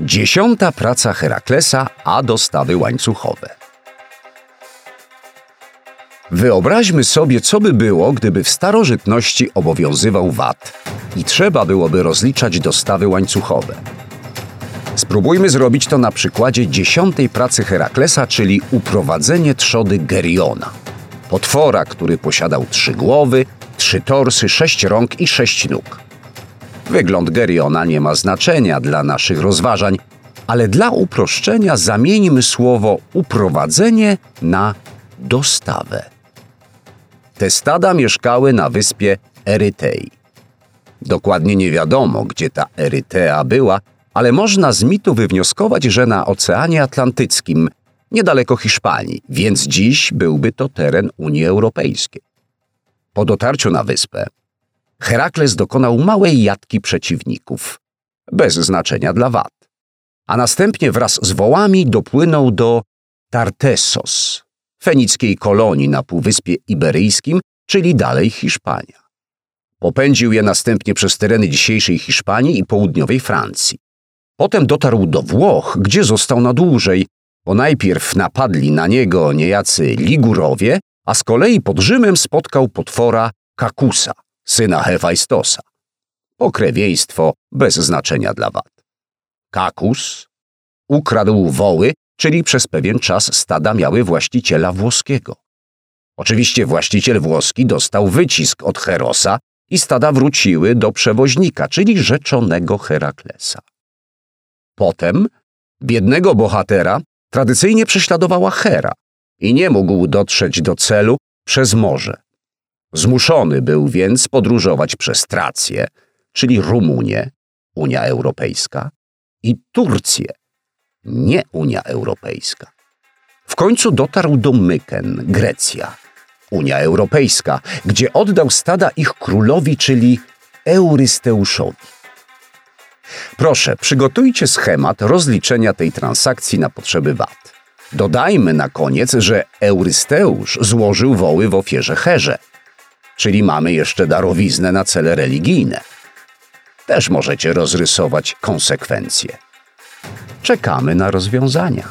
Dziesiąta praca Heraklesa, a dostawy łańcuchowe. Wyobraźmy sobie, co by było, gdyby w starożytności obowiązywał VAT i trzeba byłoby rozliczać dostawy łańcuchowe. Spróbujmy zrobić to na przykładzie dziesiątej pracy Heraklesa, czyli uprowadzenie trzody Geriona. Potwora, który posiadał trzy głowy, trzy torsy, sześć rąk i sześć nóg. Wygląd Geriona nie ma znaczenia dla naszych rozważań, ale dla uproszczenia zamieńmy słowo uprowadzenie na dostawę. Te stada mieszkały na wyspie Erytei. Dokładnie nie wiadomo, gdzie ta Erytea była, ale można z mitu wywnioskować, że na Oceanie Atlantyckim, niedaleko Hiszpanii, więc dziś byłby to teren Unii Europejskiej. Po dotarciu na wyspę, Herakles dokonał małej jatki przeciwników, bez znaczenia dla wad, a następnie wraz z wołami dopłynął do Tartessos, fenickiej kolonii na Półwyspie Iberyjskim, czyli dalej Hiszpania. Popędził je następnie przez tereny dzisiejszej Hiszpanii i południowej Francji. Potem dotarł do Włoch, gdzie został na dłużej, bo najpierw napadli na niego niejacy Ligurowie, a z kolei pod Rzymem spotkał potwora Kakusa, syna Hefajstosa. Pokrewieństwo bez znaczenia dla wad. Kakus ukradł woły, czyli przez pewien czas stada miały właściciela włoskiego. Oczywiście właściciel włoski dostał wycisk od Herosa i stada wróciły do przewoźnika, czyli rzeczonego Heraklesa. Potem biednego bohatera tradycyjnie prześladowała Hera i nie mógł dotrzeć do celu przez morze. Zmuszony był więc podróżować przez Trację, czyli Rumunię, Unia Europejska, i Turcję, nie Unia Europejska. W końcu dotarł do Myken, Grecja, Unia Europejska, gdzie oddał stada ich królowi, czyli Eurysteuszowi. Proszę, przygotujcie schemat rozliczenia tej transakcji na potrzeby VAT. Dodajmy na koniec, że Eurysteusz złożył woły w ofierze Herze, czyli mamy jeszcze darowiznę na cele religijne. Też możecie rozrysować konsekwencje. Czekamy na rozwiązania.